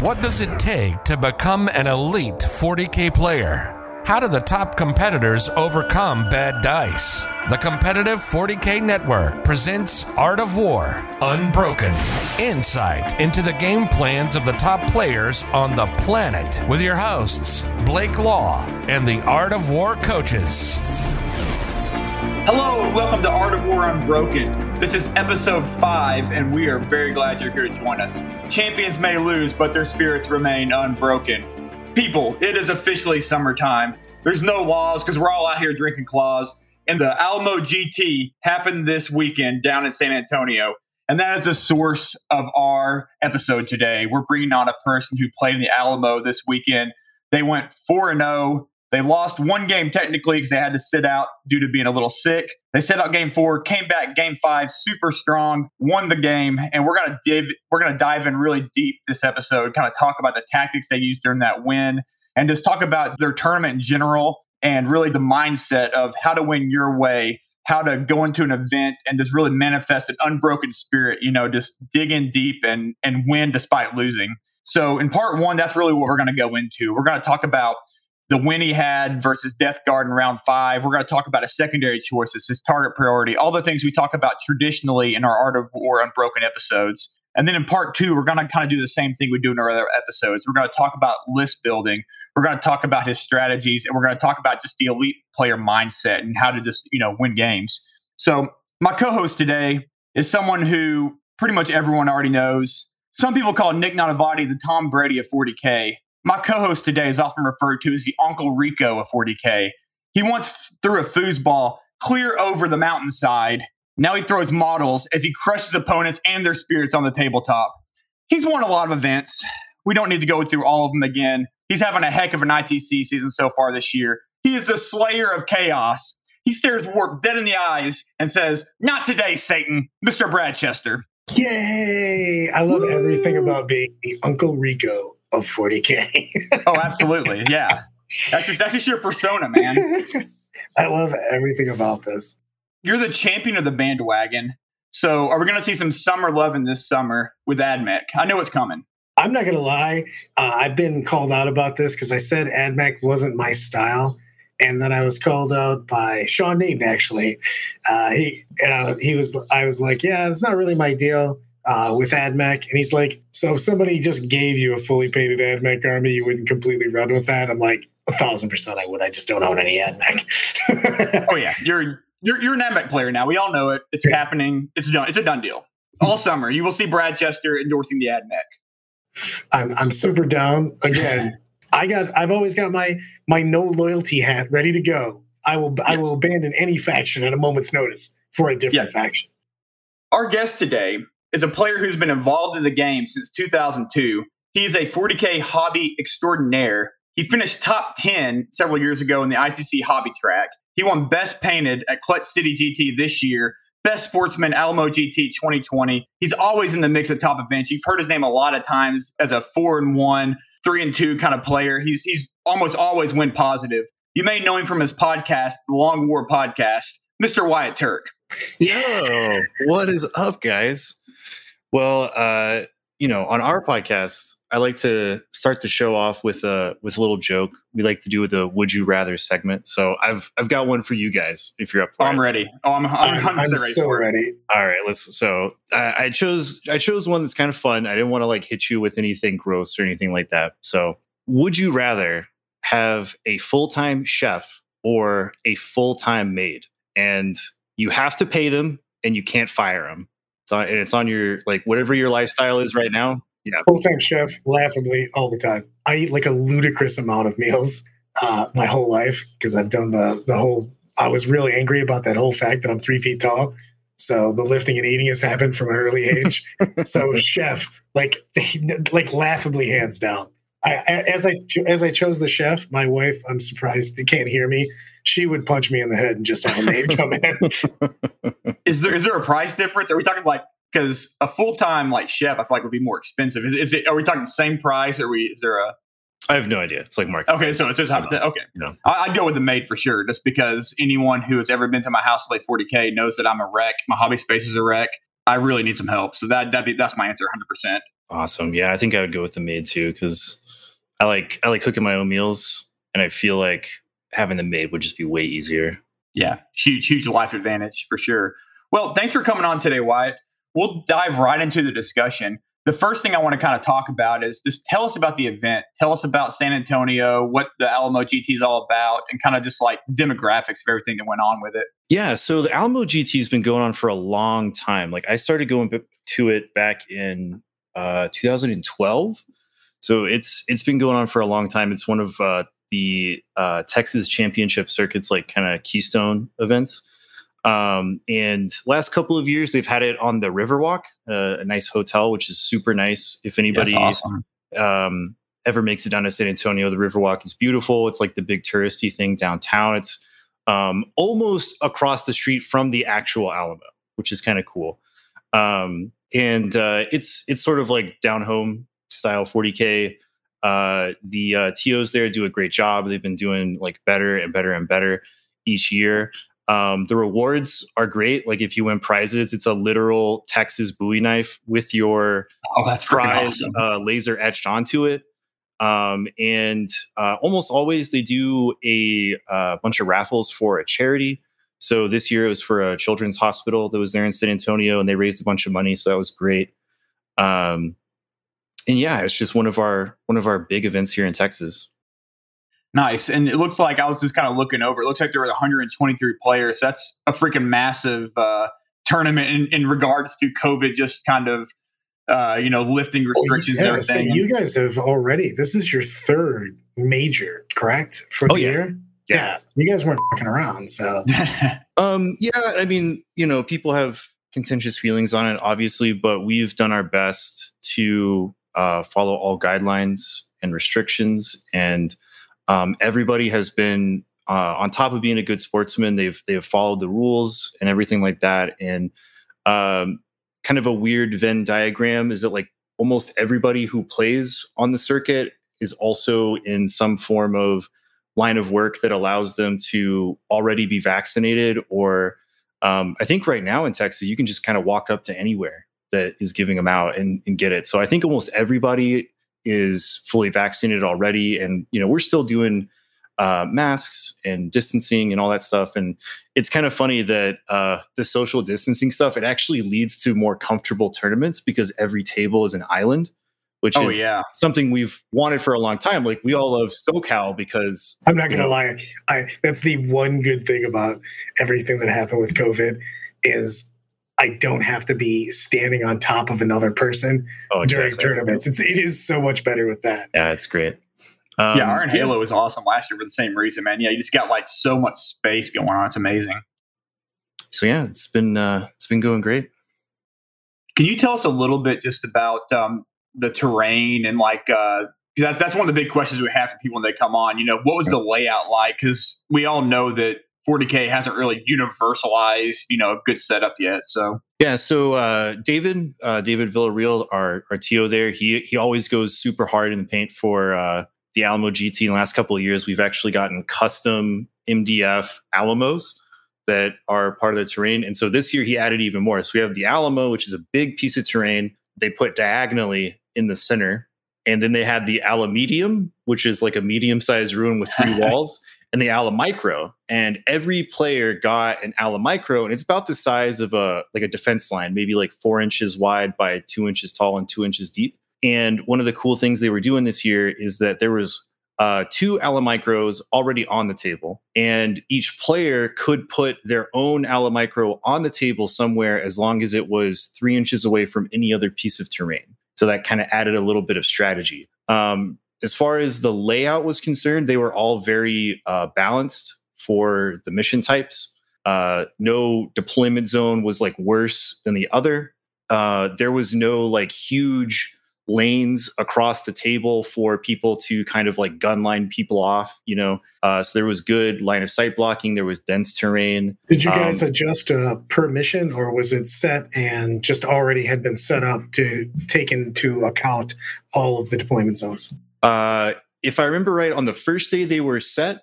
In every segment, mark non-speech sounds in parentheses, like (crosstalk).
What does it take to become an elite 40K player? How do the top competitors overcome bad dice? The Competitive 40K Network presents Art of War Unbroken. Insight into the game plans of the top players on the planet with your hosts, Blake Law and the Art of War coaches. Hello and welcome to Art of War Unbroken. This is episode five, and we are very glad you're here to join us. Champions may lose, but their spirits remain unbroken. People, it is officially summertime. There's no laws because we're all out here drinking claws. And the Alamo GT happened this weekend down in San Antonio. And that is the source of our episode today. We're bringing on a person who played in the Alamo this weekend. They went 4 0 they lost one game technically because they had to sit out due to being a little sick. They set out game four, came back game five, super strong, won the game, and we're gonna dive we're gonna dive in really deep this episode, kind of talk about the tactics they used during that win, and just talk about their tournament in general and really the mindset of how to win your way, how to go into an event and just really manifest an unbroken spirit, you know, just dig in deep and and win despite losing. So in part one, that's really what we're gonna go into. We're gonna talk about the win he had versus Death Guard in round five. We're going to talk about his secondary choices, his target priority, all the things we talk about traditionally in our Art of War Unbroken episodes. And then in part two, we're going to kind of do the same thing we do in our other episodes. We're going to talk about list building. We're going to talk about his strategies, and we're going to talk about just the elite player mindset and how to just you know win games. So my co-host today is someone who pretty much everyone already knows. Some people call Nick Nanavati the Tom Brady of 40K. My co host today is often referred to as the Uncle Rico of 40K. He once threw a foosball clear over the mountainside. Now he throws models as he crushes opponents and their spirits on the tabletop. He's won a lot of events. We don't need to go through all of them again. He's having a heck of an ITC season so far this year. He is the slayer of chaos. He stares Warp dead in the eyes and says, Not today, Satan, Mr. Brad Chester. Yay! I love Woo! everything about being Uncle Rico of 40k. oh, absolutely. Yeah. That's just that's just your persona, man. (laughs) I love everything about this. You're the champion of the bandwagon. So are we gonna see some summer loving this summer with AdMech? I know it's coming. I'm not gonna lie. Uh, I've been called out about this because I said AdMech wasn't my style. And then I was called out by Sean Nate actually. Uh, he and I, he was I was like, yeah, it's not really my deal uh, with AdMech. And he's like, so if somebody just gave you a fully painted AdMech army, you wouldn't completely run with that? I'm like, a thousand percent I would. I just don't own any AdMech. oh yeah, you're you're you're an AdMech player now. We all know it. It's yeah. happening. It's done. It's a done deal. All summer, you will see Brad Chester endorsing the AdMech. I'm I'm super down. Again, (laughs) I got I've always got my my no loyalty hat ready to go. I will I will abandon any faction at a moment's notice for a different faction. Our guest today is a player who's been involved in the game since 2002. He's a 40K hobby extraordinaire. He finished top 10 several years ago in the ITC hobby track. He won Best Painted at Clutch City GT this year, Best Sportsman Alamo GT 2020. He's always in the mix of top events. You've heard his name a lot of times as a four and one, three and two kind of player. He's he's almost always win positive. You may know him from his podcast, the Long War Podcast, Mr. Wyatt Turk. Yo, what is up, guys? Well, uh, you know, on our podcast, I like to start the show off with a with a little joke. We like to do the "Would you rather" segment. So I've I've got one for you guys if you're up for oh, it. I'm ready. Oh, I'm 100 I'm, I'm ready. So ready. All right, let's. So I, I chose I chose one that's kind of fun. I didn't want to like hit you with anything gross or anything like that. So would you rather have a full time chef or a full time maid? And you have to pay them, and you can't fire them it's on, and it's on your like whatever your lifestyle is right now. Yeah, full time chef, laughably all the time. I eat like a ludicrous amount of meals uh, my whole life because I've done the the whole. I was really angry about that whole fact that I'm three feet tall. So the lifting and eating has happened from an early age. (laughs) so chef, like (laughs) like laughably hands down. I, as I as I chose the chef, my wife, I'm surprised they can't hear me. She would punch me in the head and just have a maid (laughs) come in. is there is there a price difference? Are we talking like because a full time like chef, I feel like would be more expensive. Is, is it? Are we talking same price? Or we? Is there a? I have no idea. It's like market. Okay, so it's just how. Okay, no. I'd go with the maid for sure, just because anyone who has ever been to my house to play 40k knows that I'm a wreck. My hobby space is a wreck. I really need some help. So that that be that's my answer, 100. percent Awesome. Yeah, I think I would go with the maid too because I like I like cooking my own meals, and I feel like having the maid would just be way easier. Yeah, huge, huge life advantage for sure. Well, thanks for coming on today, Wyatt. We'll dive right into the discussion. The first thing I want to kind of talk about is just tell us about the event. Tell us about San Antonio, what the Alamo GT is all about, and kind of just like demographics of everything that went on with it. Yeah, so the Alamo GT has been going on for a long time. Like I started going to it back in uh, 2012. So it's it's been going on for a long time. It's one of uh, the uh, Texas Championship Circuit's like kind of keystone events. Um, and last couple of years, they've had it on the Riverwalk, uh, a nice hotel, which is super nice. If anybody awesome. um, ever makes it down to San Antonio, the Riverwalk is beautiful. It's like the big touristy thing downtown. It's um, almost across the street from the actual Alamo, which is kind of cool. Um, and uh, it's it's sort of like down home style 40k. Uh, the uh, TOs there do a great job. They've been doing like better and better and better each year. Um, the rewards are great. Like if you win prizes, it's a literal Texas Bowie knife with your oh, that's prize awesome. uh, laser etched onto it. Um, and uh, almost always they do a uh, bunch of raffles for a charity. So this year it was for a children's hospital that was there in San Antonio, and they raised a bunch of money. So that was great. Um, and yeah, it's just one of our one of our big events here in Texas. Nice, and it looks like I was just kind of looking over. It looks like there were 123 players. That's a freaking massive uh, tournament in, in regards to COVID. Just kind of uh, you know lifting restrictions oh, yeah, and everything. So you guys have already. This is your third major, correct, for the oh, yeah. year? Yeah, you guys weren't fucking around. So, (laughs) um, yeah, I mean, you know, people have contentious feelings on it, obviously, but we've done our best to uh, follow all guidelines and restrictions, and um, everybody has been uh, on top of being a good sportsman. They've they've followed the rules and everything like that, and um, kind of a weird Venn diagram is that like almost everybody who plays on the circuit is also in some form of line of work that allows them to already be vaccinated or um, i think right now in texas you can just kind of walk up to anywhere that is giving them out and, and, get it so i think almost everybody is fully vaccinated already and you know we're still doing uh, masks and distancing and all that stuff and it's kind of funny that uh, the social distancing stuff it actually leads to more comfortable tournaments because every table is an island which oh, is yeah. something we've wanted for a long time. Like we all love SoCal because I'm not gonna know, lie, I that's the one good thing about everything that happened with COVID is I don't have to be standing on top of another person oh, exactly. during tournaments. It's it is so much better with that. Yeah, it's great. Um, yeah, Iron Halo was awesome last year for the same reason, man. Yeah, you just got like so much space going on. It's amazing. So yeah, it's been uh, it's been going great. Can you tell us a little bit just about um, the terrain and like uh that's that's one of the big questions we have for people when they come on. You know, what was the layout like? Because we all know that 40k hasn't really universalized, you know, a good setup yet. So yeah, so uh, David, uh, David Villarreal, our our TO there, he he always goes super hard in the paint for uh, the Alamo GT. In the last couple of years, we've actually gotten custom MDF Alamos that are part of the terrain, and so this year he added even more. So we have the Alamo, which is a big piece of terrain. They put diagonally in the center. And then they had the Alamedium, which is like a medium sized room with three (laughs) walls, and the Alamicro. And every player got an Alamicro, and it's about the size of a like a defense line, maybe like four inches wide by two inches tall and two inches deep. And one of the cool things they were doing this year is that there was uh, two Alamicros already on the table, and each player could put their own Alamicro on the table somewhere as long as it was three inches away from any other piece of terrain. So that kind of added a little bit of strategy. Um, as far as the layout was concerned, they were all very uh, balanced for the mission types. Uh, no deployment zone was like worse than the other. Uh, there was no like huge lanes across the table for people to kind of like gun line people off, you know. Uh, so there was good line of sight blocking. There was dense terrain. Did you guys um, adjust uh, per mission, or was it set and just already had been set up to take into account all of the deployment zones? Uh, if I remember right, on the first day they were set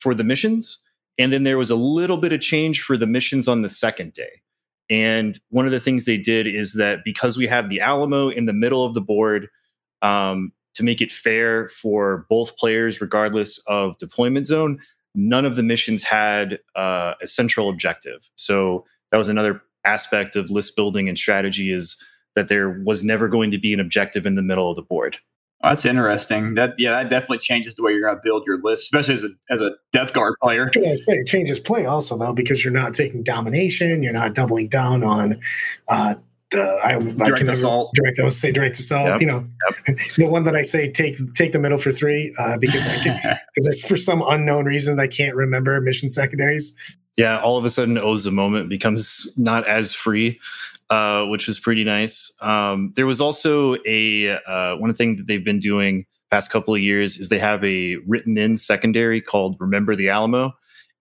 for the missions, and then there was a little bit of change for the missions on the second day. And one of the things they did is that because we have the Alamo in the middle of the board, um, to make it fair for both players, regardless of deployment zone, none of the missions had uh, a central objective. So that was another aspect of list building and strategy is that there was never going to be an objective in the middle of the board. That's interesting. That yeah, that definitely changes the way you're going to build your list, especially as a as a Death Guard player. I say it changes play also though because you're not taking domination, you're not doubling down on uh, the I, direct I can assault. Never, direct I was say direct assault. Yep. You know, yep. (laughs) the one that I say take take the middle for three uh, because I can (laughs) because for some unknown reason I can't remember mission secondaries. Yeah, all of a sudden, O's a moment becomes not as free uh, which was pretty nice. Um, there was also a uh, one thing that they've been doing past couple of years is they have a written in secondary called Remember the Alamo,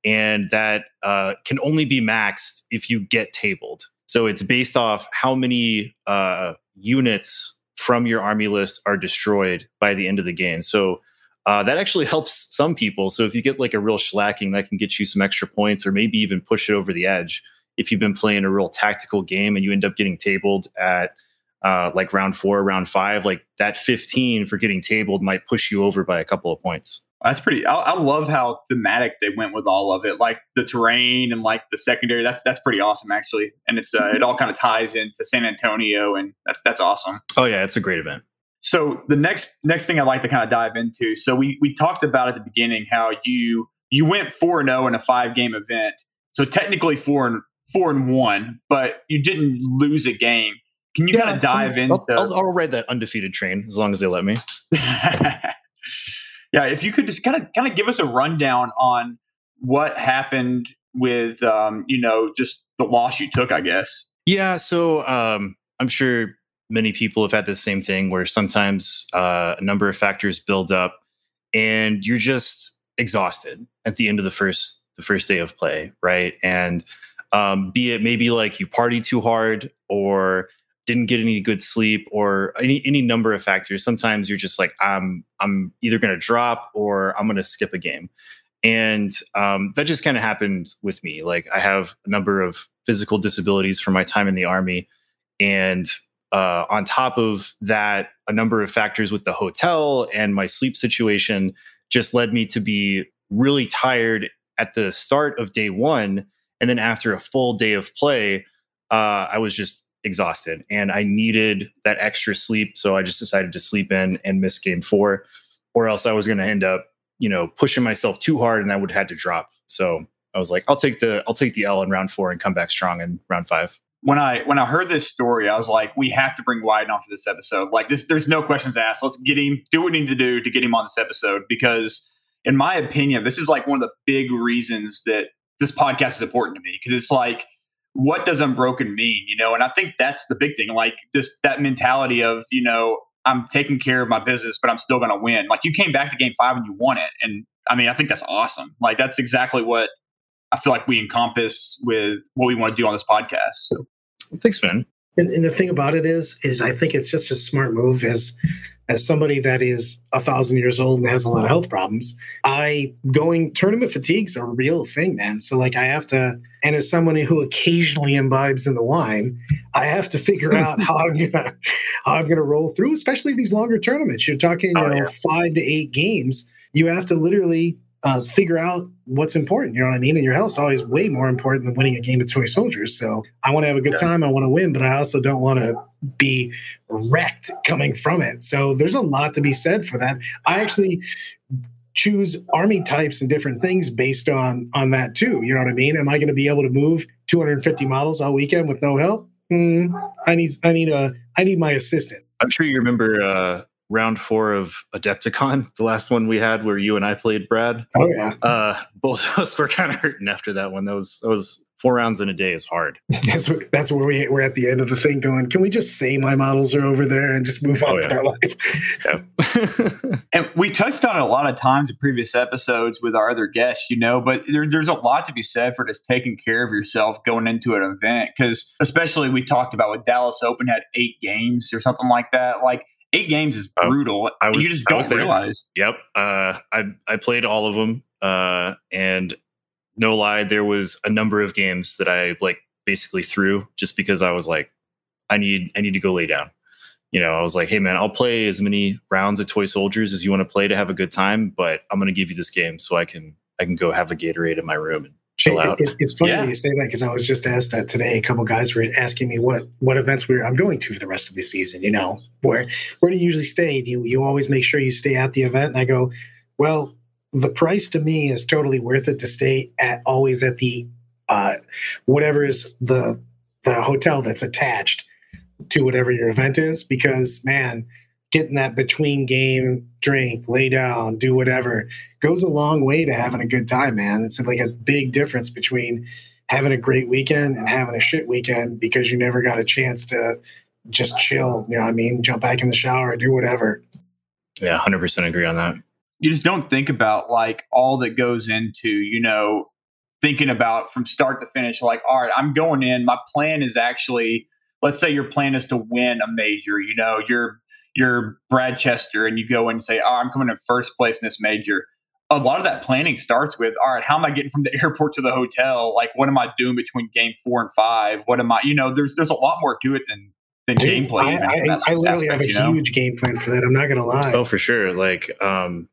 and that uh, can only be maxed if you get tabled. So it's based off how many uh, units from your army list are destroyed by the end of the game. So uh, that actually helps some people. So if you get like a real schlacking, that can get you some extra points, or maybe even push it over the edge if you've been playing a real tactical game and you end up getting tabled at uh, like round four, round five, like that 15 for getting tabled might push you over by a couple of points. That's pretty. I, I, love how thematic they went with all of it, like the terrain and like the secondary. That's that's pretty awesome, actually. And it's uh, it all kind of ties into San Antonio, and that's that's awesome. Oh yeah, it's a great event. So the next next thing I'd like to kind of dive into. So we we talked about at the beginning how you you went four and zero oh in a five game event. So technically four and four and one, but you didn't lose a game. Can you yeah, kind of dive I'll, into? I'll, I'll, ride that undefeated train as long as they let me. (laughs) yeah, if you could just kind of kind of give us a rundown on what happened with um, you know just the loss you took, I guess. Yeah, so um, I'm sure many people have had the same thing where sometimes uh, a number of factors build up, and you're just exhausted at the end of the first the first day of play, right? And um, be it maybe like you party too hard or didn't get any good sleep or any any number of factors sometimes you're just like i'm i'm either going to drop or i'm going to skip a game. And um, that just kind of happened with me. Like i have a number of physical disabilities from my time in the army and uh, on top of that a number of factors with the hotel and my sleep situation just led me to be really tired at the start of day one and then after a full day of play, uh, I was just exhausted and I needed that extra sleep. So I just decided to sleep in and miss game four, or else I was going to end up, you know, pushing myself too hard and I would have had to drop. So I was like, I'll take the I'll take the L in round four and come back strong in round five. When I when I heard this story, I was like, we have to bring Wyatt on for this episode. Like this, there's no questions asked. Let's get him, do what we need to do to get him on this episode because in my opinion, this is like one of the big reasons that this podcast is important to me because it's like, what does unbroken mean? You know, and I think that's the big thing. Like just that mentality of, you know, I'm taking care of my business, but I'm still going to win. Like you came back to game five and you won it. And I mean, I think that's awesome. Like that's exactly what I feel like we encompass with what we want to do on this podcast. So. Thanks, man. And, and, the thing about it is, is I think it's just a smart move as as somebody that is a thousand years old and has a lot of health problems, I going tournament fatigue's a real thing, man. So like I have to, and as someone who occasionally imbibes in the wine, I have to figure out (laughs) how I'm gonna how I'm gonna roll through, especially these longer tournaments. You're talking, oh, you oh, know, yeah. five to eight games. You have to literally uh, figure out what's important. You know what I mean? And your health's always way more important than winning a game of toy soldiers. So I want to have a good yeah. time. I want to win, but I also don't want to be wrecked coming from it. So there's a lot to be said for that. I actually choose army types and different things based on on that too. You know what I mean? Am I going to be able to move 250 models all weekend with no help? Mm, I need I need a I need my assistant. I'm sure you remember uh, round four of Adepticon, (laughs) the last one we had where you and I played Brad. Oh yeah. Uh, both of us (laughs) were kind of hurting after that one. That was that was four rounds in a day is hard. (laughs) that's where, that's where we we're at the end of the thing. Going, can we just say my models are over there and just move on oh, yeah. with our life? Yeah. and we touched on it a lot of times in previous episodes with our other guests, you know. But there, there's a lot to be said for just taking care of yourself going into an event because, especially we talked about with Dallas Open had eight games or something like that, like eight games is oh, brutal. I was, you just don't realize. Yep. Uh, I I played all of them, uh, and no lie, there was a number of games that I like basically threw just because I was like, I need I need to go lay down. You know, I was like, hey man, I'll play as many rounds of toy soldiers as you want to play to have a good time, but I'm gonna give you this game so I can I can go have a Gatorade in my room and chill It- out. it- it's funny Yeah. you say that because I was just asked that today. A couple guys were asking me what what events we I'm going to for the rest of the season. You know, where where do you usually stay? Do you you always make sure you stay at the event? And I go, well, the price to me is totally worth it to stay at always at the uh, whatever is the the hotel that's attached to whatever your event is because man getting that between game drink lay down do whatever goes a long way to having a good time man. It's like a big difference between having a great weekend and having a shit weekend because you never got a chance to just chill you know what i mean? Jump back in the shower do whatever. Yeah, hundred percent agree on that. you just don't think about like all that goes into you know thinking about from start to finish like all right i'm going in. My plan is actually let's say your plan is to win a major you know you're you're brad chester and you go in and say oh i'm coming in first place in this major a lot of that planning starts with all right how am i getting from the (laughs) airport to the hotel like what am i doing between game four and five what am i you know there's there's a lot more to it than than Dude, gameplay I, I, that I literally aspect, have a you know? huge game plan for that i'm not gonna lie Oh, for sure. Like, um,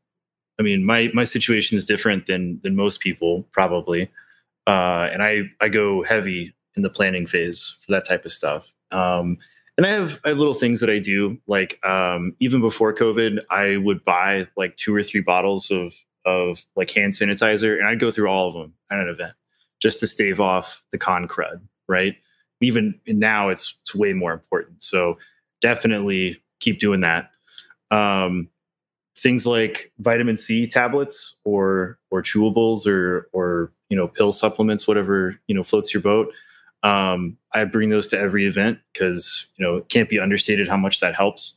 I mean, my my situation is different than than most people probably, uh, and I I go heavy in the planning phase for that type of stuff. Um, and I have I have little things that I do. Like, um, even before COVID, I would buy like two or three bottles of of like hand sanitizer, and I'd go through all of them at an event just to stave off the con crud. Right. Even now, it's it's way more important. So definitely keep doing that. Um, things like vitamin C tablets or or chewables or or you know pill supplements, whatever you know floats your boat. Um, I bring those to every event because you know it can't be understated how much that helps.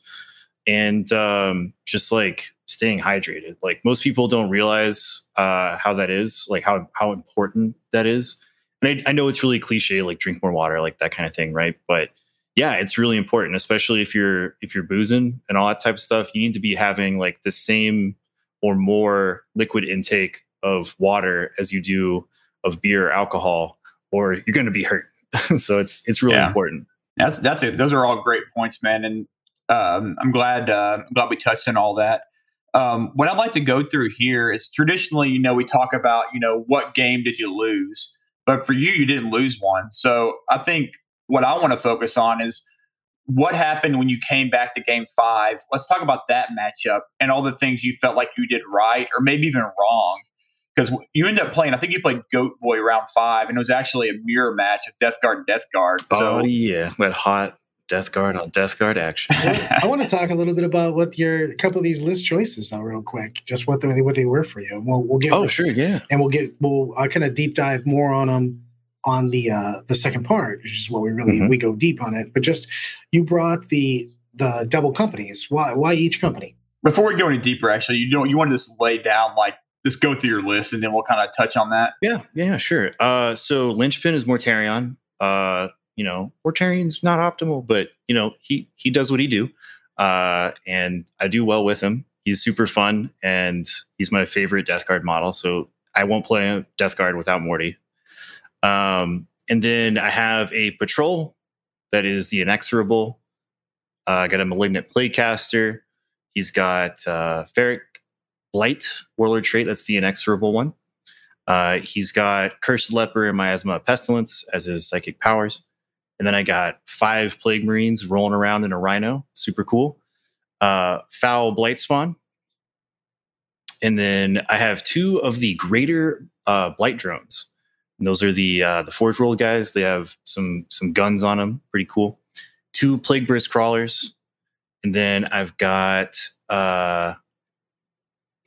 And um, just like staying hydrated, like most people don't realize uh, how that is, like how how important that is. And I, I know it's really cliche, like drink more water, like that kind of thing, right? But yeah, it's really important, especially if you're if you're boozing and all that type of stuff. You need to be having like the same or more liquid intake of water as you do of beer or alcohol, or you're going to be hurt. (laughs) so it's it's really Yeah. important. That's that's it. Those are all great points, man, and um, I'm glad uh, I'm glad we touched on all that. Um, what I'd like to go through here is traditionally, you know, we talk about, you know, what game did you lose, but for you, you didn't lose one. So I think what I want to focus on is what happened when you came back to Game Five. Let's talk about that matchup and all the things you felt like you did right or maybe even wrong. Because you end up playing, I think you played Goat Boy round five, and it was actually a mirror match of Death Guard and Death Guard. So oh yeah, that hot Death Guard on Death Guard action. (laughs) I want to talk a little bit about what your a couple of these list choices though, real quick. Just what they what they were for you. We'll we'll get oh sure, yeah. and we'll get we'll uh, kind of deep dive more on them on the uh the second part, which is what we really Mhm. we go deep on it. But just you brought the the double companies. Why why each company? Before we go any deeper, actually, you don't you want to just lay down like just go through your list and then we'll kind of touch on that. Yeah, yeah, sure. Uh, so Lynchpin is Mortarion. Uh, you know, Mortarion's not optimal, but you know, he he does what he do, uh, and I do well with him. He's super fun, and he's my favorite Death Guard model. So I won't play Death Guard without Morty. Um, and then I have a patrol that is the inexorable. Uh, I got a malignant Plaguecaster. He's got uh, Ferric Blight Warlord trait. That's the inexorable one. Uh, he's got Cursed Leper and Miasma Pestilence as his psychic powers. And then I got five Plague Marines rolling around in a Rhino. Super cool. Uh, Foul Blight Spawn. And then I have two of the greater uh, Blight drones. And those are the uh, the Forge World guys. They have some some guns on them. Pretty cool. Two Plague Burst Crawlers. And then I've got uh,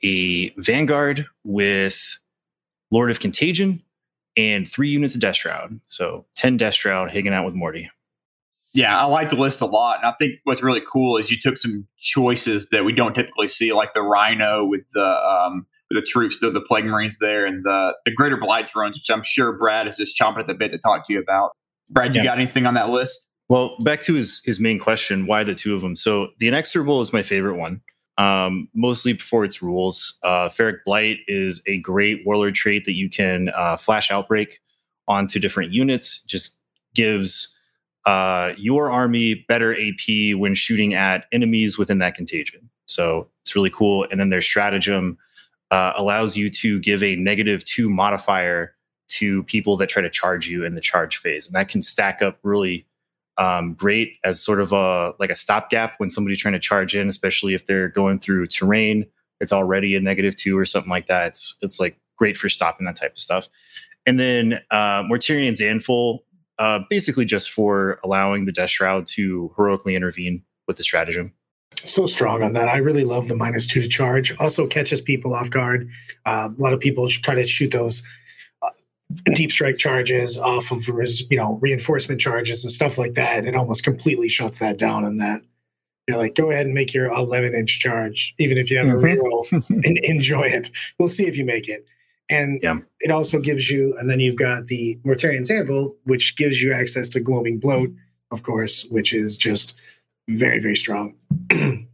a Vanguard with Lord of Contagion, and three units of Death Shroud. So 10 Death Shroud hanging out with Morty. Yeah, I like the list a lot, and I think what's really cool is you took some choices that we don't typically see, like the Rhino with the um, with the troops, the, the Plague Marines there, and the the Greater Blight drones, which I'm sure Brad is just chomping at the bit to talk to you about. Brad, you Yeah. got anything on that list? Well, back to his, his main question why the two of them? So the Inexorable is my favorite one, um, mostly for its rules. Uh, Ferric Blight is a great warlord trait that you can uh, flash Outbreak onto different units. Just gives uh, your army better AP when shooting at enemies within that contagion. So it's really cool. And then their stratagem uh, allows you to give a negative two modifier to people that try to charge you in the charge phase, and that can stack up really um, great as sort of a like a stopgap when somebody's trying to charge in, especially if they're going through terrain. It's already a negative two or something like that. It's it's like great for stopping that type of stuff. And then uh, Mortarion's Anvil, uh, basically just for allowing the Death Shroud to heroically intervene with the stratagem. So strong on that. I really love the minus two to charge. Also catches people off guard. Uh, a lot of people try to shoot those deep strike charges off of you know reinforcement charges and stuff like that. It almost completely shuts that down. And that you're like, go ahead and make your 11 inch charge, even if you have mm-hmm. a reroll, and (laughs) enjoy it. We'll see if you make it. And yeah. it also gives you, and then you've got the Mortarion's Anvil, which gives you access to Gloaming Bloat, of course, which is just very, very strong. (clears throat)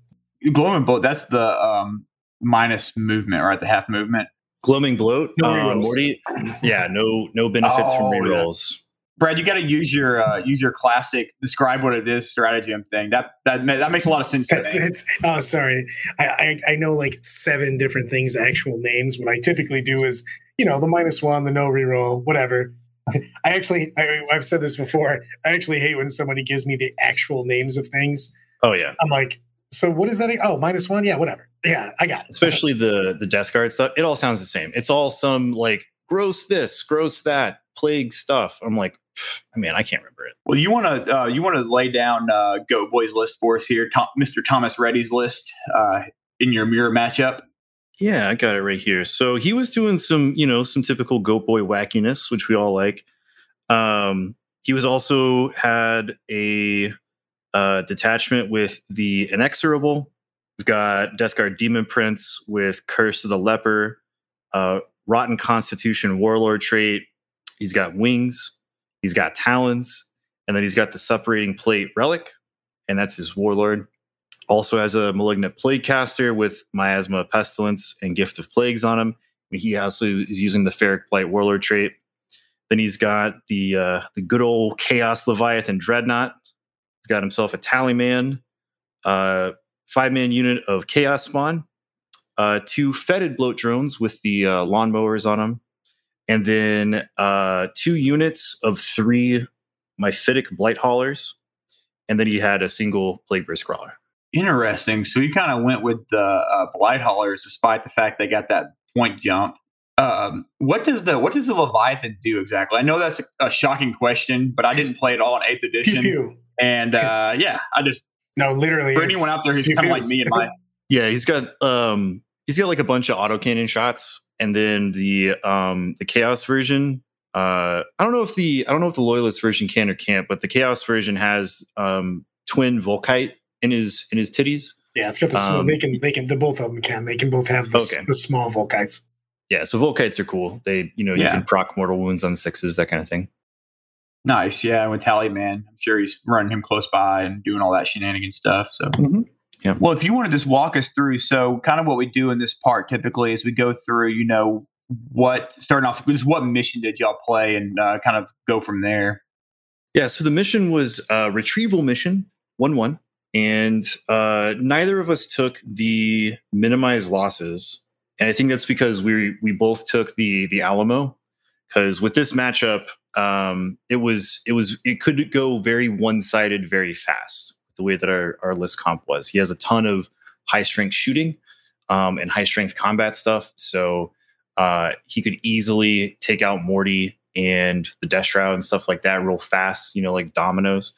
Gloaming Bloat, that's the um, minus movement, right? The half movement. Gloaming bloat. No uh, Morty. Yeah, no no benefits oh, from rerolls. Yeah. Brad, you got to use your uh, use your classic describe what it is stratagem thing. That that that makes a lot of sense. It's, it's, oh, sorry. I, I, I know like seven different things, actual names. What I typically do is you know the minus one, the no reroll, whatever. (laughs) I actually I, I've said this before. I actually hate when somebody gives me the actual names of things. Oh yeah. I'm like, so what is that? Oh, minus one. Yeah, whatever. Yeah, I got it. Especially the the death guard stuff. It all sounds the same. It's all some like gross this, gross that, plague stuff. I'm like, I mean, I can't remember it. Well, you want to uh, you want to lay down uh, Goat Boy's list for us here, Tom, Mr. Thomas Reddy's list uh, in your mirror matchup. Yeah, I got it right here. So he was doing some, you know, some typical Goat Boy wackiness, which we all like. Um, he was also had a uh, detachment with the Inexorable. We've got Death Guard Demon Prince with Curse of the Leper, uh, Rotten Constitution Warlord trait. He's got wings. He's got talons. And then he's got the Suppurating Plate Relic, and that's his Warlord. Also has a Malignant Plague Caster with Miasma Pestilence and Gift of Plagues on him. He also is using the Ferric Blight Warlord trait. Then he's got the uh, the good old Chaos Leviathan Dreadnought He's got himself a Tallyman, uh, five man unit of Chaos Spawn, uh, two fetid bloat drones with the uh, lawnmowers on them, and then uh, two units of three Mephitic Blight Haulers, and then he had a single Plague Burst Crawler. Interesting. So you kind of went with the uh, Blight Haulers, despite the fact they got that point jump. Um, what does the what does the Leviathan do exactly? I know that's a, a shocking question, but I didn't play it all in Eighth Edition. Pew, pew. And uh, yeah, I just no, literally for anyone out there who's kind of like me and my (laughs) yeah, he's got um he's got like a bunch of autocannon shots, and then the um the chaos version. Uh, I don't know if the I don't know if the loyalist version can or can't, but the chaos version has um twin Volkite in his in his titties. Yeah, it's got the small. Um, they can they can the both of them can they can both have the, okay. the small Volkites. Yeah, so Volkites are cool. They you know you can proc mortal wounds on sixes that kind of thing. Nice, yeah. With Tally Man, I'm sure he's running him close by and doing all that shenanigan stuff. So, mm-hmm. yeah. Well, if you want to just walk us through, so kind of what we do in this part typically is we go through, you know, what starting off just what mission did y'all play and uh, kind of go from there. Yeah, so the mission was a retrieval mission, one one, and uh, neither of us took the minimize losses, and I think that's because we we both took the the Alamo because with this matchup, um, it was it was it could go very one sided very fast the way that our, our list comp was. He has a ton of high strength shooting um, and high strength combat stuff, so uh, he could easily take out Morty and the Shroud and stuff like that real fast, you know, like dominoes.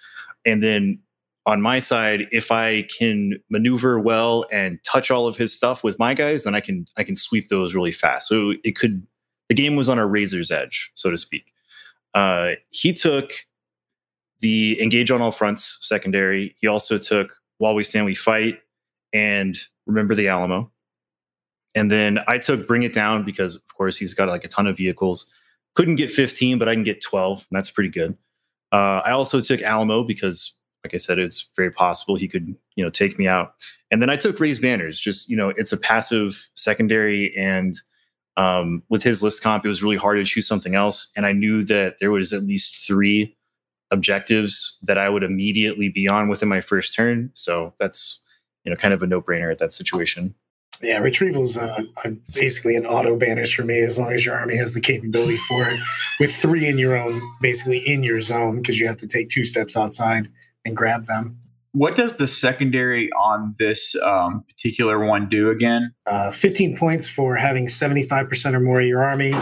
And then on my side, if I can maneuver well and touch all of his stuff with my guys, then I can I can sweep those really fast. So it could the game was on a razor's edge, so to speak. Uh, he took the engage on all fronts secondary. He also took while we stand we fight and remember the Alamo. And then I took bring it down because of course he's got like a ton of vehicles. Couldn't get 15, but I can get 12. that's pretty good. Uh, I also took Alamo because, like I said, it's very possible he could, you know, take me out. And then I took raised banners. Just you know, it's a passive secondary, and um, with his list comp, it was really hard to choose something else. And I knew that there was at least three objectives that I would immediately be on within my first turn. So that's you know kind of a no brainer at that situation. Yeah, retrieval's uh, basically an auto banish for me as long as your army has the capability for it. With three in your own, basically in your zone, because you have to take two steps outside and grab them. What does the secondary on this um, particular one do again? Uh, 15 points for having 75% or more of your army.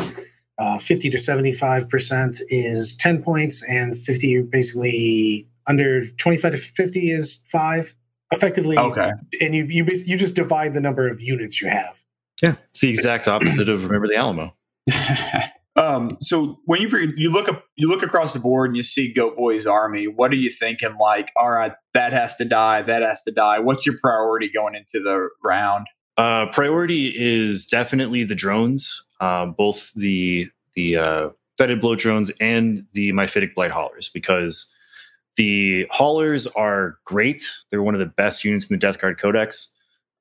Uh, 50 to 75% is 10 points, and 50 basically under 25 to 50 is five. Effectively, okay. And you you you just divide the number of units you have. Yeah, it's the exact opposite of remember the Alamo. (laughs) Um, so when you you look up you look across the board and you see Goat Boy's army, what are you thinking? Like, all right, that has to die, that has to die. What's your priority going into the round? Uh, priority is definitely the drones, uh, both the the uh, fetid bloat drones and the Mephitic blight haulers, because the haulers are great. They're one of the best units in the Death Guard Codex.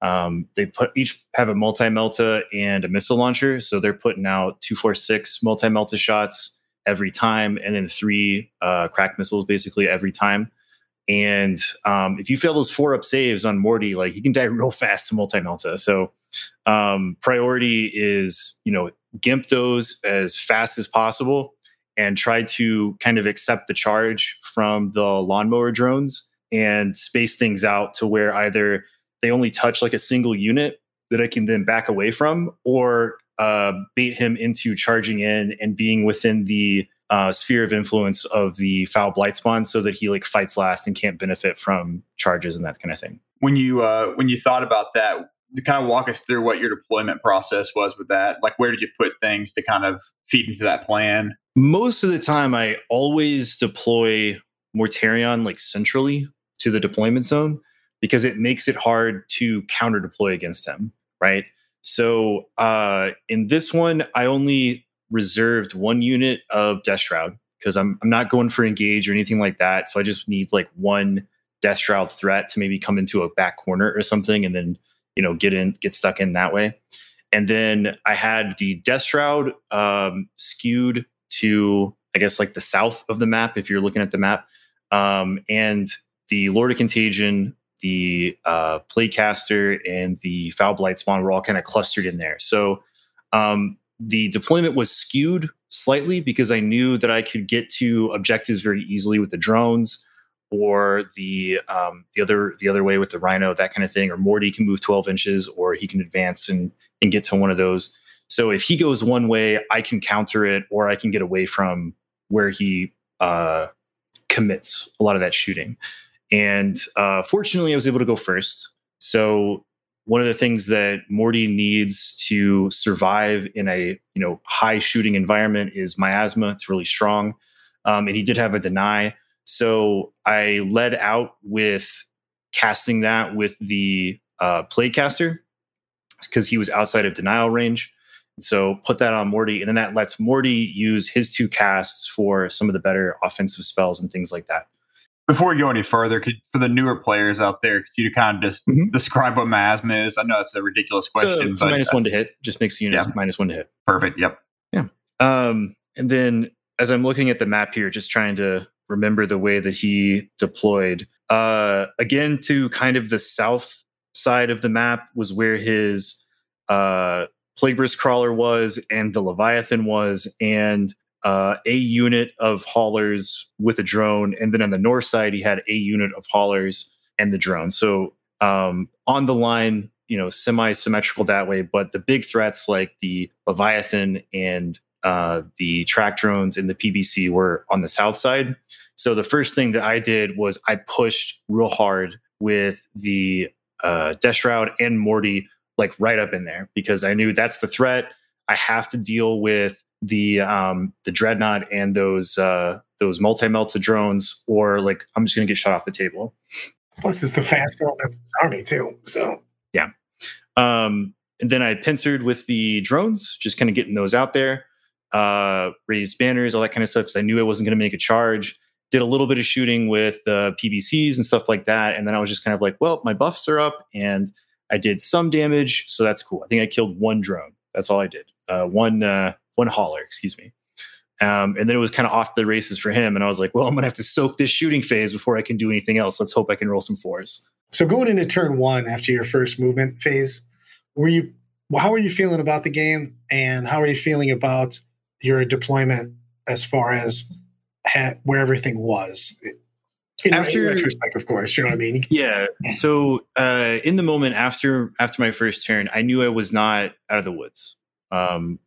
Um, they put each have a multi melta and a missile launcher, so they're putting out two, four, six multi melta shots every time, and then three uh, crack missiles basically every time. And um, if you fail those four up saves on Morty, like he can die (laughs) real fast to multi melta. So um, priority is you know gimp those as fast as possible and try to kind of accept the charge from the lawnmower drones and space things out to where either they only touch like a single unit that I can then back away from, or uh, bait him into charging in and being within the uh, sphere of influence of the foul blight spawn, so that he like fights last and can't benefit from charges and that kind of thing. When you uh, when you thought about that, to kind of walk us through what your deployment process was with that. Like, where did you put things to kind of feed into that plan? Most of the time, I always deploy Mortarion like centrally to the deployment zone because it makes it hard to counter deploy against him, right? So uh, in this one, I only reserved one unit of Death Shroud because I'm, I'm not going for engage or anything like that. So I just need like one Death Shroud threat to maybe come into a back corner or something and then, you know, get in, get stuck in that way. And then I had the Death Shroud um, skewed to, I guess, like the south of the map, if you're looking at the map. Um, and the Lord of Contagion the uh, Plaguecaster and the Foul Blight Spawn were all kind of clustered in there. So um, the deployment was skewed slightly because I knew that I could get to objectives very easily with the drones or the um, the other the other way with the Rhino, that kind of thing. Or Morty can move 12 inches, or he can advance and and get to one of those. So if he goes one way, I can counter it, or I can get away from where he uh, commits a lot of that shooting. And uh, fortunately, I was able to go first. So one of the things that Morty needs to survive in a you know high shooting environment is miasma. It's really strong, um, and he did have a deny. So I led out with casting that with the uh, caster because he was outside of denial range. So put that on Morty, and then that lets Morty use his two casts for some of the better offensive spells and things like that before we go any further, could, for the newer players out there, could you kind of just mm-hmm. describe what miasma is? I know that's a ridiculous question. So but, minus uh, one to hit. Just makes the unit yeah. minus one to hit. Perfect. Yep. Yeah. Um, and then as I'm looking at the map here, just trying to remember the way that he deployed. Uh, again, to kind of the south side of the map was where his uh, Plagueburst crawler was, and the Leviathan was, and uh, a unit of haulers with a drone, and then on the north side he had a unit of haulers and the drone. So um, on the line, you know, semi-symmetrical that way. But the big threats like the Leviathan and uh, the track drones and the PBC were on the south side. So the first thing that I did was I pushed real hard with the uh, Death Shroud and Morty like right up in there because I knew that's the threat. I have to deal with the um the dreadnought and those uh those multi-melta drones or like i'm just gonna get shot off the table. Plus it's the fast elements army too so. Yeah. Um and then i pincered with the drones just kind of getting those out there uh raised banners all that kind of stuff because i knew i wasn't going to make a charge. Did a little bit of shooting with the pbcs and stuff like that and then i was just kind of like well my buffs are up and i did some damage so that's cool. I think i killed one drone. That's all i did. Uh one uh one hauler, excuse me. Um, and then it was kind of off the races for him. And I was like, well, I'm going to have to soak this shooting phase before I can do anything else. Let's hope I can roll some fours. So going into turn one after your first movement phase, were you how are you feeling about the game and how are you feeling about your deployment as far as ha- where everything was in, after in retrospect of course you know what i mean yeah so uh, in the moment after after my first turn i knew i was not out of the woods um,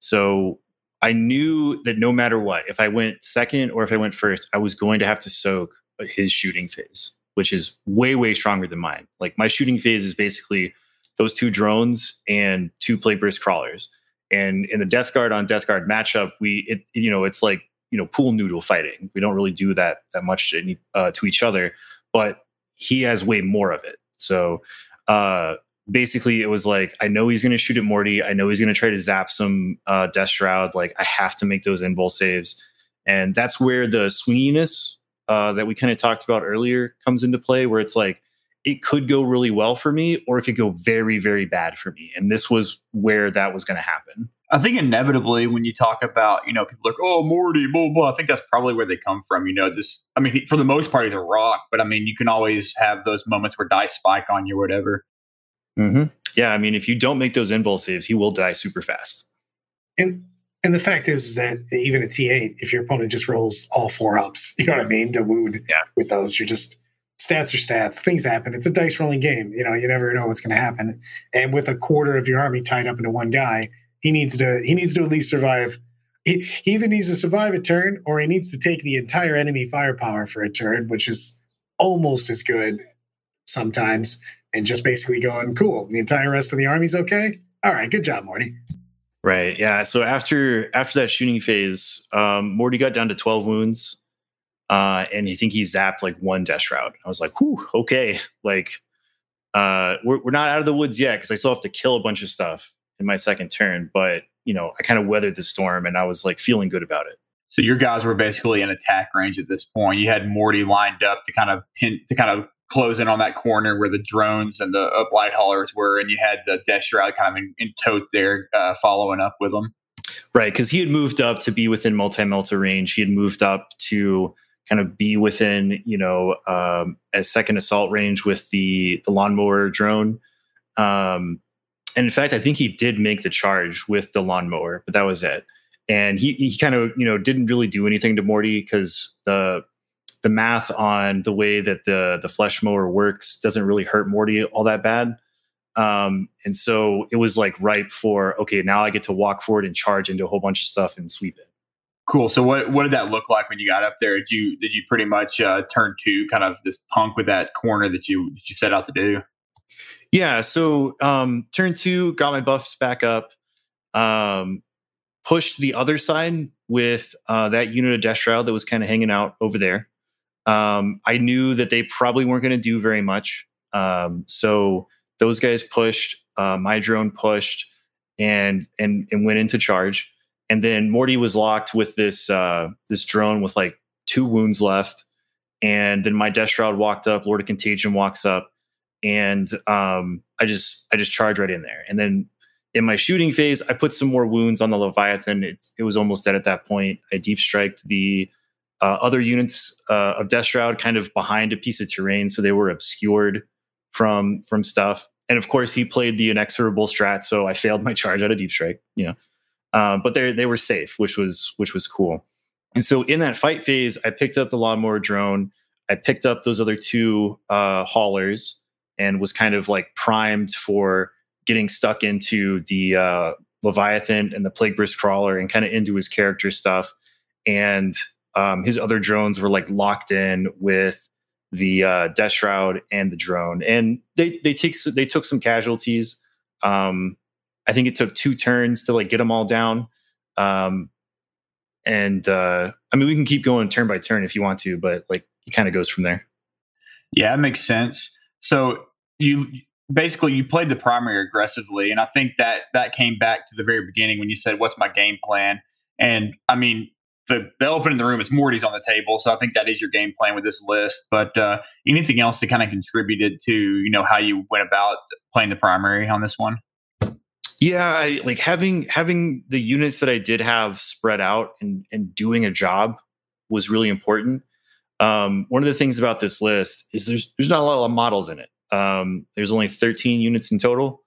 so i knew that no matter what if i went second or if i went first i was going to have to soak his shooting phase which is way way stronger than mine like my shooting phase is basically those two drones and two plague burst crawlers and in the death guard on death guard matchup we it you know it's like you know pool noodle fighting. We don't really do that that much to, uh, to each other, but he has way more of it. So uh, basically, it was like I know he's going to shoot at Morty. I know he's going to try to zap some uh, Death Shroud. Like I have to make those invul saves, and that's where the swinginess uh, that we kind of talked about earlier comes into play. Where it's like it could go really well for me, or it could go very very bad for me, and this was where that was going to happen. I think inevitably when you talk about, you know, people like, oh, Morty, blah, blah, I think that's probably where they come from. You know, just, I mean, for the most part, he's a rock, but I mean, you can always have those moments where dice spike on you or whatever. Mm-hmm. Yeah. I mean, if you don't make those invul saves, he will die super fast. And, and the fact is, is that even at T8, if your opponent just rolls all four ups, (laughs) you know what I mean? To wound yeah. with those, you're just, stats are stats. Things happen. It's a dice rolling game. You know, you never know what's going to happen. And with a quarter of your army tied up into one guy, he needs to he needs to at least survive. He, he either needs to survive a turn or he needs to take the entire enemy firepower for a turn, which is almost as good sometimes. And just basically going, cool. The entire rest of the army's okay. All right, good job, Morty. Right. Yeah. So after after that shooting phase, um, Morty got down to twelve wounds, uh, and I think he zapped like one death shroud. I was like, "Whew, okay." (laughs) Like, uh, we're we're not out of the woods yet because I still have to kill a bunch of stuff in my second turn, but you know, I kind of weathered the storm and I was like feeling good about it. So your guys were basically in attack range at this point. You had Morty lined up to kind of pin to kind of close in on that corner where the drones and the blight haulers were, and you had the Death Shroud kind of in, in tote there, uh, following up with them. Right, because he had moved up to be within multi melter range. He had moved up to kind of be within, you know, um, a second assault range with the the lawnmower drone. Um, and in fact, I think he did make the charge with the lawnmower, but that was it. And he he kind of you know didn't really do anything to Morty because the the math on the way that the the flesh mower works doesn't really hurt Morty all that bad. Um, and so it was like ripe for okay, now I get to walk forward and charge into a whole bunch of stuff and sweep it. Cool. So what what did that look like when you got up there? Did you did you pretty much uh, turn to kind of this punk with that corner that you that you set out to do? Yeah. So um, turn two, got my buffs back up. Um, pushed the other side with uh, that unit of Death Shroud that was kind of hanging out over there. Um, I knew that they probably weren't going to do very much. Um, so those guys pushed. Uh, my drone pushed and and and went into charge. And then Morty was locked with this uh, this drone with like two wounds left. And then my Death Shroud walked up. Lord of Contagion walks up and um, I just I just charge right in there. And then in my shooting phase, I put some more wounds on the Leviathan. It, it was almost dead at that point. I deep striked the uh, other units uh, of Death Shroud kind of behind a piece of terrain, so they were obscured from from stuff. And of course, he played the inexorable strat, so I failed my charge out of deep strike. You know, uh, but they they were safe, which was which was cool. And so in that fight phase, I picked up the lawnmower drone. I picked up those other two uh, haulers and was kind of like primed for getting stuck into the uh, Leviathan and the Plague Burst Crawler and kind of into his character stuff. And um, his other drones were like locked in with the uh, Death Shroud and the drone, and they they take they took some casualties. Um, I think it took two turns to like get them all down. Um, and uh, I mean, we can keep going turn by turn if you want to, but like it kind of goes from there. Yeah, it makes sense. So you basically you played the primary aggressively, and I think that that came back to the very beginning when you said, "What's my game plan?" And I mean, the, the elephant in the room is Morty's on the table, so I think that is your game plan with this list. But uh, anything else that kind of contributed to you know how you went about playing the primary on this one? Yeah, I, like having having the units that I did have spread out and and doing a job was really important. Um, one of the things about this list is there's there's not a lot of models in it. Um, there's only 13 units in total,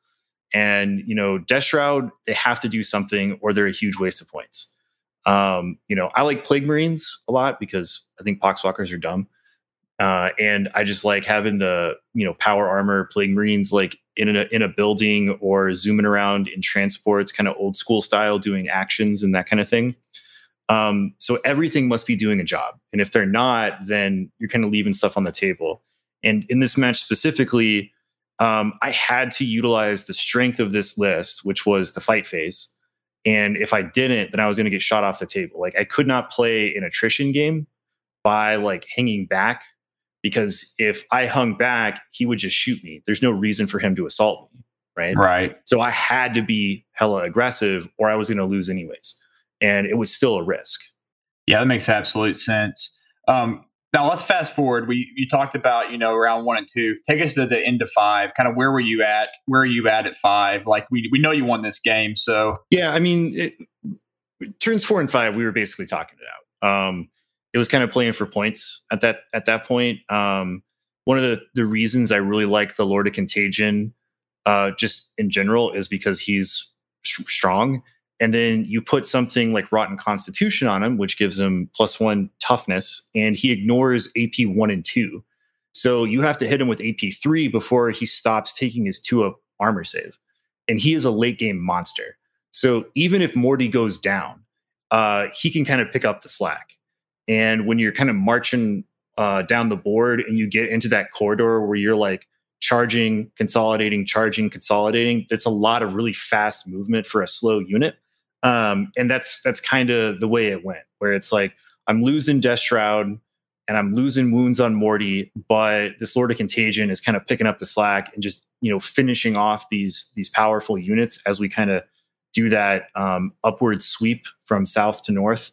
and you know, Death Shroud they have to do something or they're a huge waste of points. Um, you know, I like Plague Marines a lot because I think Poxwalkers are dumb. Uh, and I just like having the you know power armor plague marines like in a in a building or zooming around in transports, kind of old school style, doing actions and that kind of thing. Um, so everything must be doing a job, and if they're not, then you're kind of leaving stuff on the table. And in this match specifically, um, I had to utilize the strength of this list, which was the fight phase. And if I didn't, then I was going to get shot off the table. Like I could not play an attrition game by like hanging back because if I hung back, he would just shoot me. There's no reason for him to assault me. Right. Right. So I had to be hella aggressive or I was going to lose anyways. And it was still a risk. Yeah, that makes absolute sense. Um, now let's fast forward. We you talked about you know round one and two. Take us to the end of five. Kind of where were you at? Where are you at at five? Like we we know you won this game, so yeah. I mean, it, turns four and five, we were basically talking it out. Um, it was kind of playing for points at that at that point. Um, one of the the reasons I really like the Lord of Contagion, uh, just in general, is because he's sh- strong. And then you put something like Rotten Constitution on him, which gives him plus one toughness, and he ignores AP one and two. So you have to hit him with AP three before he stops taking his two up armor save. And he is a late game monster. So even if Morty goes down, uh, he can kind of pick up the slack. And when you're kind of marching uh, down the board and you get into that corridor where you're like charging, consolidating, charging, consolidating, that's a lot of really fast movement for a slow unit. Um, and that's that's kind of the way it went, where it's like I'm losing Death Shroud and I'm losing wounds on Morty, but this Lord of Contagion is kind of picking up the slack and just you know finishing off these these powerful units as we kind of do that um, upward sweep from south to north.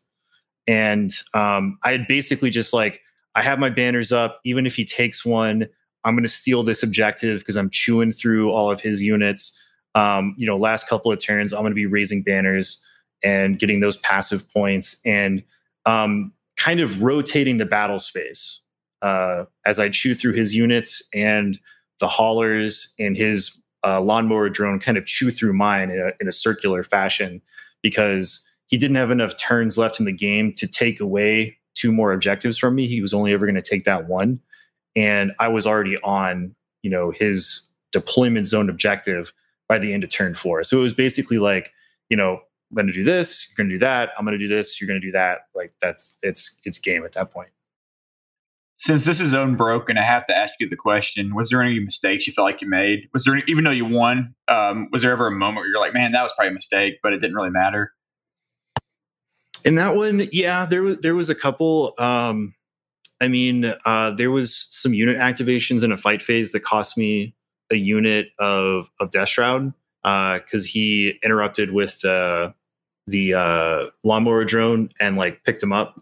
And um, I had basically just like, I have my banners up. Even if he takes one, I'm going to steal this objective because I'm chewing through all of his units. Um, you know, last couple of turns, I'm going to be raising banners and getting those passive points and um, kind of rotating the battle space uh, as I chew through his units and the haulers and his uh, lawnmower drone kind of chew through mine in a, in a circular fashion because he didn't have enough turns left in the game to take away two more objectives from me. He was only ever going to take that one. And I was already on, you know, his deployment zone objective by the end of turn four. So it was basically like, you know, I'm going to do this, you're going to do that, I'm going to do this, you're going to do that. Like that's it's it's game at that point. Since this is unbroken, I have to ask you the question: Was there any mistakes you felt like you made? Was there, any, even though you won, um, was there ever a moment where you're like, "Man, that was probably a mistake," but it didn't really matter? in that one, yeah, there was there was a couple. Um, I mean, uh, there was some unit activations in a fight phase that cost me a unit of of Death Shroud because uh, he interrupted with uh, the uh, lawnmower drone and like picked him up.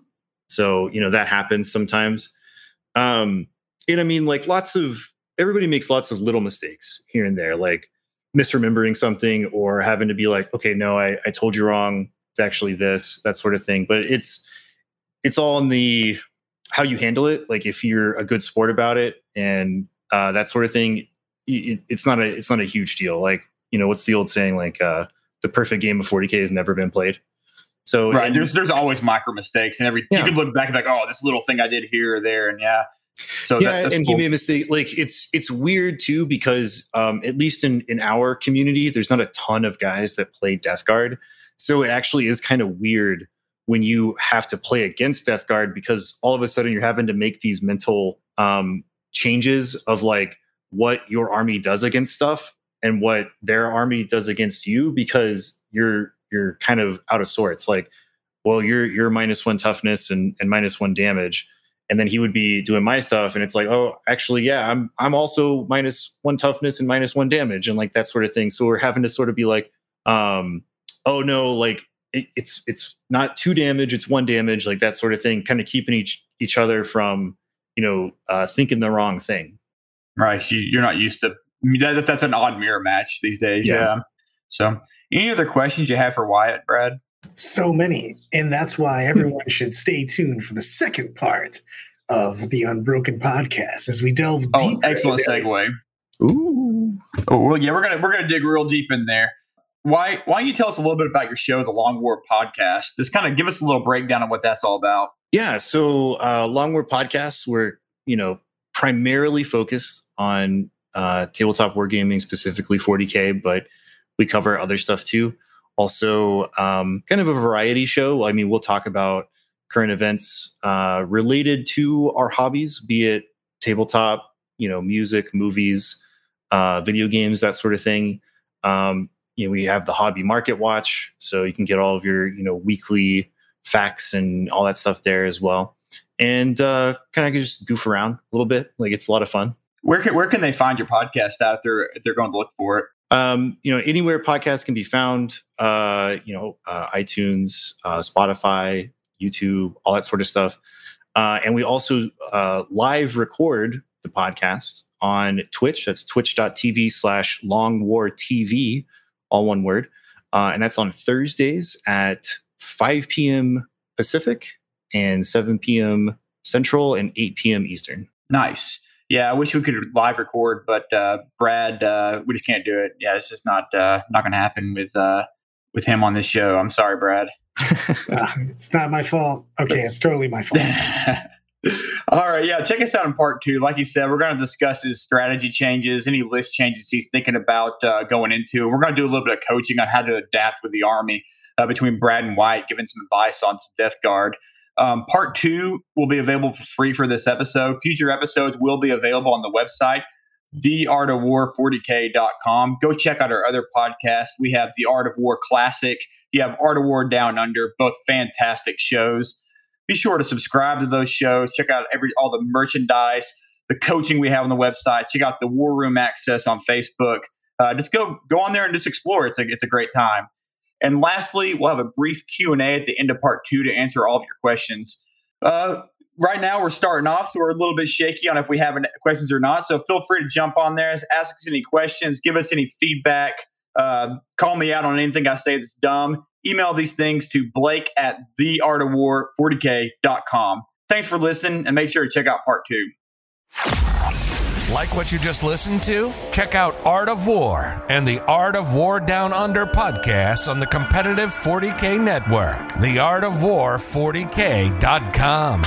So you know that happens sometimes. Um, and I mean, like lots of everybody makes lots of little mistakes here and there, like misremembering something or having to be like, okay, no, I, I told you wrong it's actually this that sort of thing but it's it's all in the how you handle it like if you're a good sport about it and uh, that sort of thing it, it's not a it's not a huge deal like you know what's the old saying like uh, the perfect game of 40k has never been played so right and, there's there's always micro mistakes and every yeah. you can look back and be like oh this little thing i did here or there and yeah so yeah, that, and cool. he made a mistake. Like it's it's weird too because um, at least in in our community, there's not a ton of guys that play Death Guard. So it actually is kind of weird when you have to play against Death Guard because all of a sudden you're having to make these mental um, changes of like what your army does against stuff and what their army does against you because you're you're kind of out of sorts. Like, well, you're you're minus one toughness and, and minus one damage. And then he would be doing my stuff, and it's like, oh, actually, yeah, I'm I'm also minus one toughness and minus one damage, and like that sort of thing. So we're having to sort of be like, um, oh no, like it, it's it's not two damage, it's one damage, like that sort of thing, kind of keeping each each other from you know uh, thinking the wrong thing. Right, you, are not used to that, that's an odd mirror match these days. Yeah. yeah. So, any other questions you have for Wyatt, Brad? So many. And that's why everyone should stay tuned for the second part of the Unbroken podcast as we delve Oh, deeper. excellent into- segue. Ooh. Oh, well, yeah, we're gonna we're gonna dig real deep in there. Why why don't you tell us a little bit about your show, the Long War Podcast? Just kind of give us a little breakdown of what that's all about. Yeah. So uh, Long War Podcasts, we're, you know, primarily focused on uh, tabletop wargaming, specifically 40K, but we cover other stuff too. Also, um, kind of a variety show. I mean, we'll talk about current events uh, related to our hobbies, be it tabletop, you know, music, movies, uh, video games, that sort of thing. Um, you know, we have the Hobby Market Watch, so you can get all of your, you know, weekly facts and all that stuff there as well. And uh, kind of just goof around a little bit. Like it's a lot of fun. Where can where can they find your podcast out there if they're going to look for it? Um, you know, anywhere podcasts can be found, uh, you know, uh, iTunes, uh, Spotify, YouTube, all that sort of stuff. Uh, and we also uh, live record the podcast on Twitch. That's twitch.tv slash long war TV, all one word. Uh, and that's on Thursdays at 5 p.m. Pacific and 7 p.m. Central and 8 p.m. Eastern. Nice. Yeah, I wish we could live record, but uh, Brad, uh, we just can't do it. Yeah, it's just not uh, not going to happen with uh, with him on this show. I'm sorry, Brad. Ah, (laughs) it's not my fault. Okay, it's totally my fault. (laughs) All right, yeah, check us out in part two. Like you said, we're going to discuss his strategy changes, any list changes he's thinking about uh, going into. We're going to do a little bit of coaching on how to adapt with the Army uh, between Brad and Wyatt, giving some advice on some Death Guard. Um, part two will be available for free for this episode. Future episodes will be available on the website, theartofwar40k.com. Go check out our other podcasts. We have The Art of War Classic, you have Art of War Down Under, both fantastic shows. Be sure to subscribe to those shows. Check out every all the merchandise the coaching we have on the website. Check out the war room access on facebook. Uh, just go go on there and just explore. It's a, it's a great time and lastly we'll have a brief q&a at the end of part two to answer all of your questions uh, right now we're starting off so we're a little bit shaky on if we have questions or not so feel free to jump on there ask us any questions give us any feedback uh, call me out on anything i say that's dumb email these things to blake at theartofwar40k.com. Thanks for listening and make sure to check out part two. Like what you just listened to? Check out Art of War and the Art of War Down Under podcasts on the competitive 40K network, theartofwar40k.com.